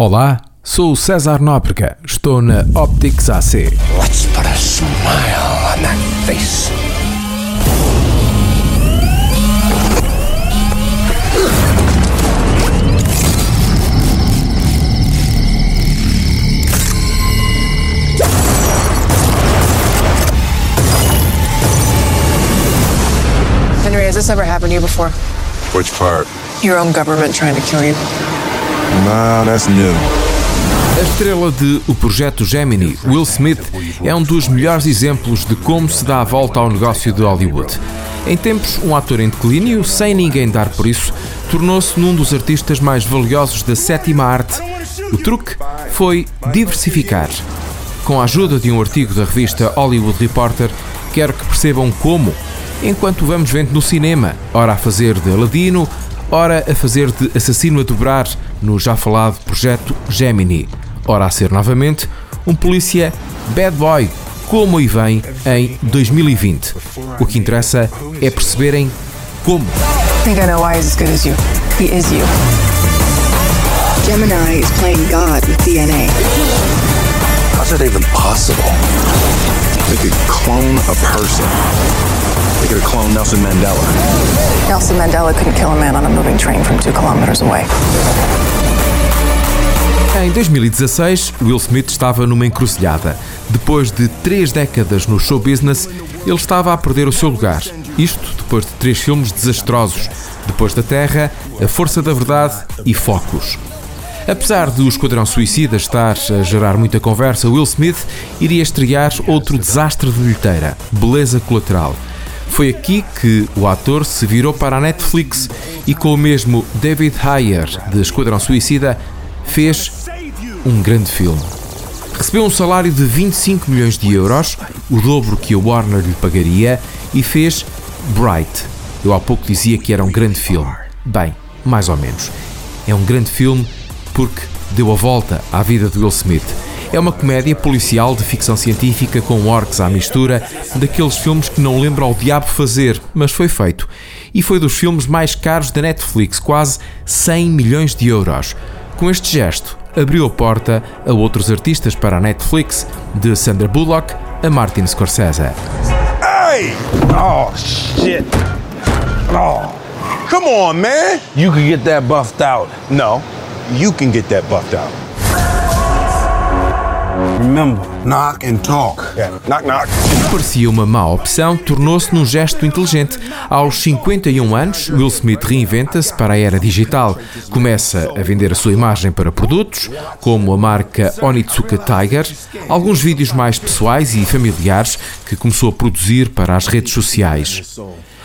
Olá, sou o César Nóbrega, estou na Optics AC. Let's put a smile on that face. Henry, has this ever happened to you before? Which part? Your own government trying to kill you? No, that's new. A estrela de O Projeto Gemini, Will Smith, é um dos melhores exemplos de como se dá a volta ao negócio de Hollywood. Em tempos, um ator em declínio, sem ninguém dar por isso, tornou-se num dos artistas mais valiosos da sétima arte. O truque foi diversificar. Com a ajuda de um artigo da revista Hollywood Reporter, quero que percebam como, enquanto vamos vendo no cinema, ora a fazer de Aladino, ora a fazer de assassino a dobrar no já falado projeto Gemini, ora a ser novamente um polícia bad boy, como aí vem em 2020. O que interessa é perceberem como. I think I know why he's as good as you. He is you. Gemini is playing God with DNA. How's that even possible? They could clone a person. They could have cloned Nelson Mandela. Nelson Mandela couldn't kill a man on a moving train from two kilometers away. Em 2016, Will Smith estava numa encruzilhada. Depois de três décadas no show business, ele estava a perder o seu lugar. Isto depois de três filmes desastrosos: Depois da Terra, A Força da Verdade e Focus. Apesar do Esquadrão Suicida estar a gerar muita conversa, Will Smith iria estrear outro desastre de bilheteira, Beleza Colateral. Foi aqui que o ator se virou para a Netflix e com o mesmo David Ayer de Esquadrão Suicida fez um grande filme. Recebeu um salário de 25 milhões de euros, o dobro que a Warner lhe pagaria, e fez Bright. Eu há pouco dizia que era um grande filme. Bem, mais ou menos. É um grande filme porque deu a volta à vida de Will Smith. É uma comédia policial de ficção científica com orcs à mistura, daqueles filmes que não lembra ao diabo fazer, mas foi feito. E foi dos filmes mais caros da Netflix, quase 100 milhões de euros. Com este gesto, abriu a porta a outros artistas para a Netflix, de Sandra Bullock a Martin Scorsese. Hey! Oh, shit. Oh. Come on, man. You can get that buffed out. No, you can get that buffed out. Remember, knock and talk. Yeah, knock, knock. O que parecia uma má opção tornou-se num gesto inteligente. Aos 51 anos, Will Smith reinventa-se para a era digital. Começa a vender a sua imagem para produtos, como a marca Onitsuka Tiger, alguns vídeos mais pessoais e familiares que começou a produzir para as redes sociais.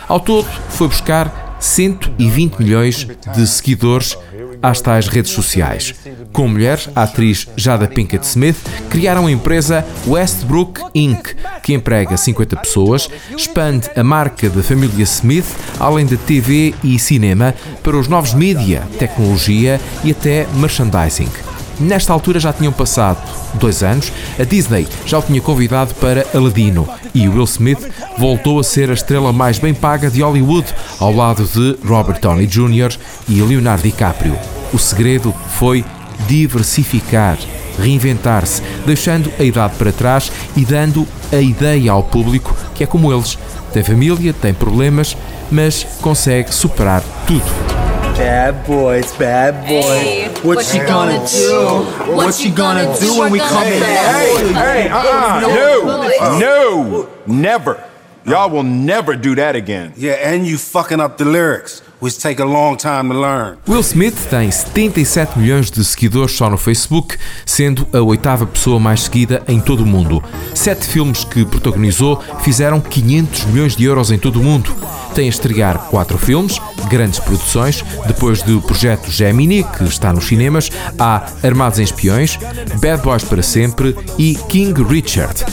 Ao todo, foi buscar 120 milhões de seguidores às tais redes sociais. Com mulher, a atriz Jada Pinkett Smith criaram a empresa Westbrook Inc., que emprega 50 pessoas, expande a marca da família Smith, além de TV e cinema, para os novos mídia, tecnologia e até merchandising. Nesta altura já tinham passado dois anos, a Disney já o tinha convidado para Aladino e Will Smith voltou a ser a estrela mais bem paga de Hollywood, ao lado de Robert Downey Jr. e Leonardo DiCaprio. O segredo foi diversificar, reinventar-se, deixando a idade para trás e dando a ideia ao público que é como eles. Tem família, tem problemas, mas consegue superar tudo. Bad boys, bad boys. what, you gonna, do? What, you gonna do when we come in? Hey, hey, uh-uh. No, no, never. Y'all will never do that again. Yeah, and you fucking up the lyrics, which take a long time to learn. Will Smith tem 77 milhões de seguidores só no Facebook, sendo a oitava pessoa mais seguida em todo o mundo. Sete filmes que protagonizou fizeram 500 milhões de euros em todo o mundo. Tem a estrear quatro filmes, grandes produções, depois do projeto Gemini, que está nos cinemas, há Armados em Espiões, Bad Boys para Sempre e King Richard.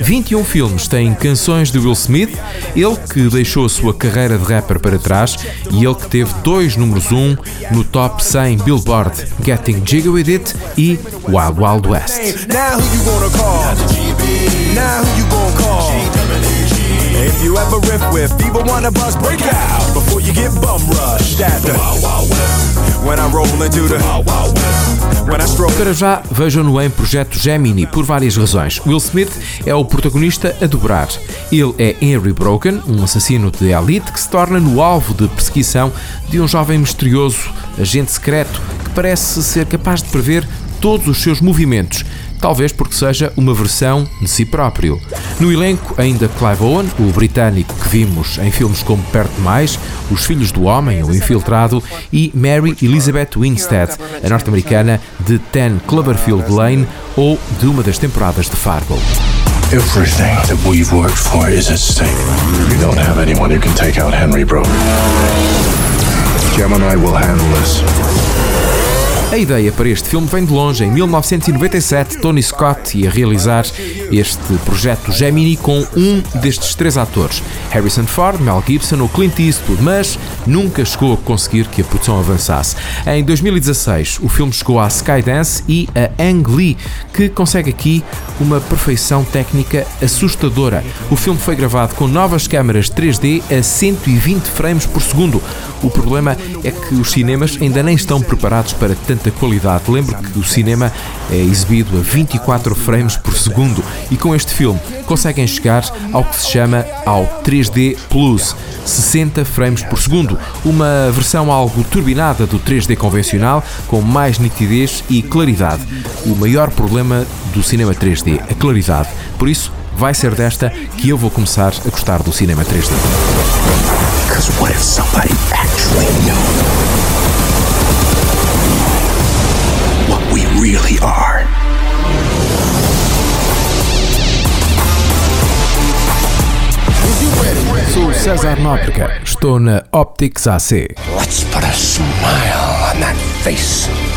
21 filmes têm canções de Will Smith, ele que deixou a sua carreira de rapper para trás e ele que teve dois números 1 um no top 100 Billboard, Getting Jiggy With It e Wild Wild West. Now riff with people wanna break out before you get bum rushed at the Wild Wild West. Para já, vejam-no em Projeto Gemini por várias razões. Will Smith é o protagonista a dobrar. Ele é Henry Broken, um assassino de elite que se torna no alvo de perseguição de um jovem misterioso, agente secreto, que parece ser capaz de prever todos os seus movimentos talvez porque seja uma versão de si próprio. No elenco, ainda Clive Owen, o britânico que vimos em filmes como Perto Mais, Os Filhos do Homem, O Infiltrado, e Mary Elizabeth Winstead, a norte-americana de Ten Cloverfield Lane ou de uma das temporadas de Fargo. Everything that we've worked for is at stake. We don't have anyone who can take out Henry Broken. Gemini will handle this. A ideia para este filme vem de longe. Em 1997, Tony Scott ia realizar este projeto Gemini com um destes três atores, Harrison Ford, Mel Gibson ou Clint Eastwood, mas nunca chegou a conseguir que a produção avançasse. Em 2016, o filme chegou à Skydance e a Ang Lee, que consegue aqui uma perfeição técnica assustadora. O filme foi gravado com novas câmaras 3D a 120 frames por segundo. O problema é que os cinemas ainda nem estão preparados para tanta qualidade. Lembro que o cinema é exibido a 24 frames por segundo e com este filme conseguem chegar ao que se chama ao 3D Plus, 60 frames por segundo, uma versão algo turbinada do 3D convencional com mais nitidez e claridade. O maior problema do cinema 3D, a claridade. Por isso, vai ser desta que eu vou começar a gostar do cinema 3D. Really are? Sou César Nóbrega, estou na Optics AC. Let's put a smile on that face.